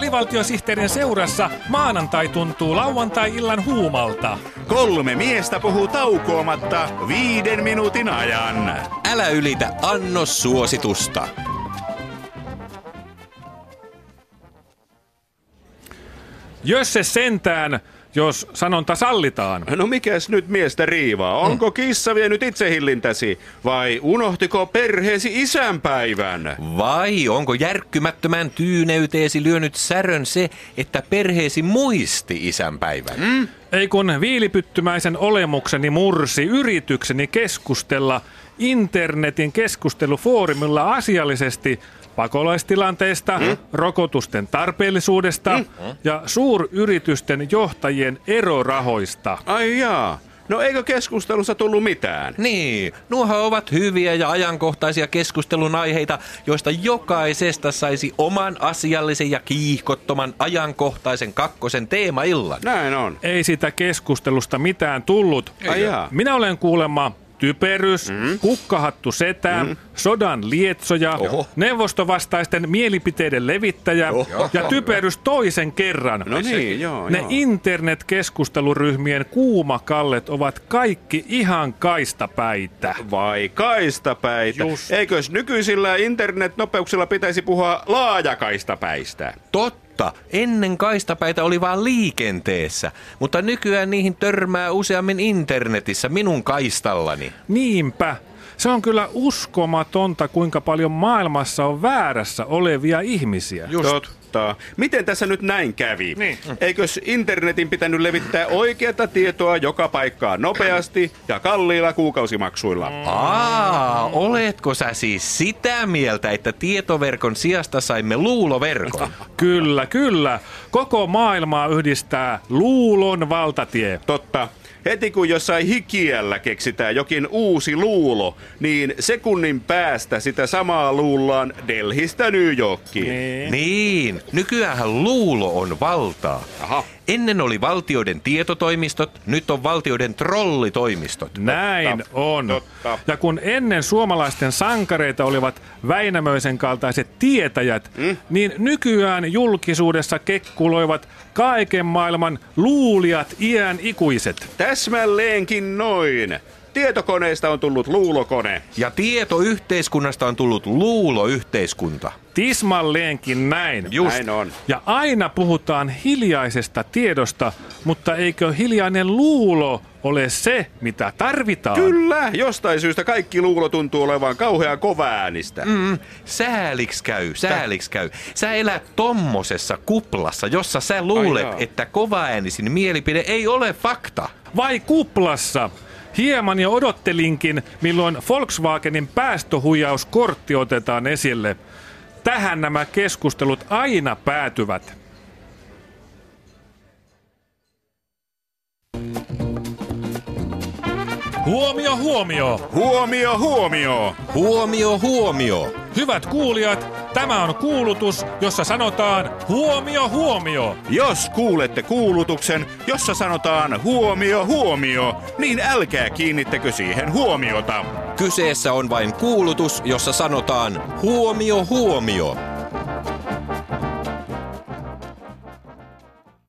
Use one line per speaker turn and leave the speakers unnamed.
Alivaltiosihteerin seurassa maanantai tuntuu lauantai-illan huumalta.
Kolme miestä puhuu taukoamatta viiden minuutin ajan.
Älä ylitä annos suositusta.
Jösse sentään, jos sanonta sallitaan.
No mikäs nyt miestä riivaa? Onko kissa vienyt itsehillintäsi vai unohtiko perheesi isänpäivän?
Vai onko järkkymättömän tyyneyteesi lyönyt särön se, että perheesi muisti isänpäivän? Mm?
Ei kun viilipyttymäisen olemukseni mursi yritykseni keskustella internetin keskustelufoorumilla asiallisesti pakolaistilanteesta, mm? rokotusten tarpeellisuudesta mm? ja suuryritysten johtajien erorahoista.
Ai jaa. No eikö keskustelussa tullut mitään?
Niin, nuohan ovat hyviä ja ajankohtaisia keskustelun aiheita, joista jokaisesta saisi oman asiallisen ja kiihkottoman ajankohtaisen kakkosen teemaillan.
Näin on.
Ei sitä keskustelusta mitään tullut.
Ai jaa.
Minä olen kuulemma typerys, mm. kukkahattu setä, mm. sodan lietsoja,
Oho.
neuvostovastaisten mielipiteiden levittäjä
Oho.
ja typerys toisen kerran.
No niin, joo,
Ne
joo.
internet-keskusteluryhmien kuumakallet ovat kaikki ihan kaistapäitä.
Vai kaistapäitä?
Just.
Eikös nykyisillä internetnopeuksilla pitäisi puhua laajakaistapäistä?
Totta, ennen kaistapäitä oli vaan liikenteessä, mutta nykyään niihin törmää useammin internetissä minun kaistallani.
Niinpä. Se on kyllä uskomatonta, kuinka paljon maailmassa on väärässä olevia ihmisiä.
Just.
Totta. Miten tässä nyt näin kävi?
Niin.
Eikös internetin pitänyt levittää oikeata tietoa joka paikkaan nopeasti ja kalliilla kuukausimaksuilla?
Aa, oletko sä siis sitä mieltä, että tietoverkon sijasta saimme luuloverkon?
Kyllä, kyllä. Koko maailmaa yhdistää luulon valtatie.
Totta. Heti kun jossain hikiellä keksitään jokin uusi luulo, niin sekunnin päästä sitä samaa luullaan Delhistä New Yorkiin.
Niin.
Niin, nykyäänhän luulo on valtaa.
Aha.
Ennen oli valtioiden tietotoimistot, nyt on valtioiden trollitoimistot.
Näin on.
totta.
Ja kun ennen suomalaisten sankareita olivat Väinämöisen kaltaiset tietäjät, mm? niin nykyään julkisuudessa kekkuloivat kaiken maailman luulijat iän ikuiset.
Täsmälleenkin noin. Tietokoneesta on tullut luulokone.
Ja tietoyhteiskunnasta on tullut luuloyhteiskunta.
Tismalleenkin näin.
Just.
Näin on.
Ja aina puhutaan hiljaisesta tiedosta, mutta eikö hiljainen luulo ole se, mitä tarvitaan?
Kyllä, jostain syystä kaikki luulo tuntuu olevan kauhean kovaäänistä.
Mm, sääliks käy, sääliks käy. Sä elät tommosessa kuplassa, jossa sä luulet,
jaa.
että kovaäänisin mielipide ei ole fakta.
Vai kuplassa? Hieman jo odottelinkin, milloin Volkswagenin päästöhuijauskortti otetaan esille. Tähän nämä keskustelut aina päätyvät. Huomio, huomio!
Huomio, huomio!
Huomio, huomio.
Hyvät kuulijat, tämä on kuulutus, jossa sanotaan huomio, huomio.
Jos kuulette kuulutuksen, jossa sanotaan huomio, huomio, niin älkää kiinnittäkö siihen huomiota.
Kyseessä on vain kuulutus, jossa sanotaan huomio, huomio.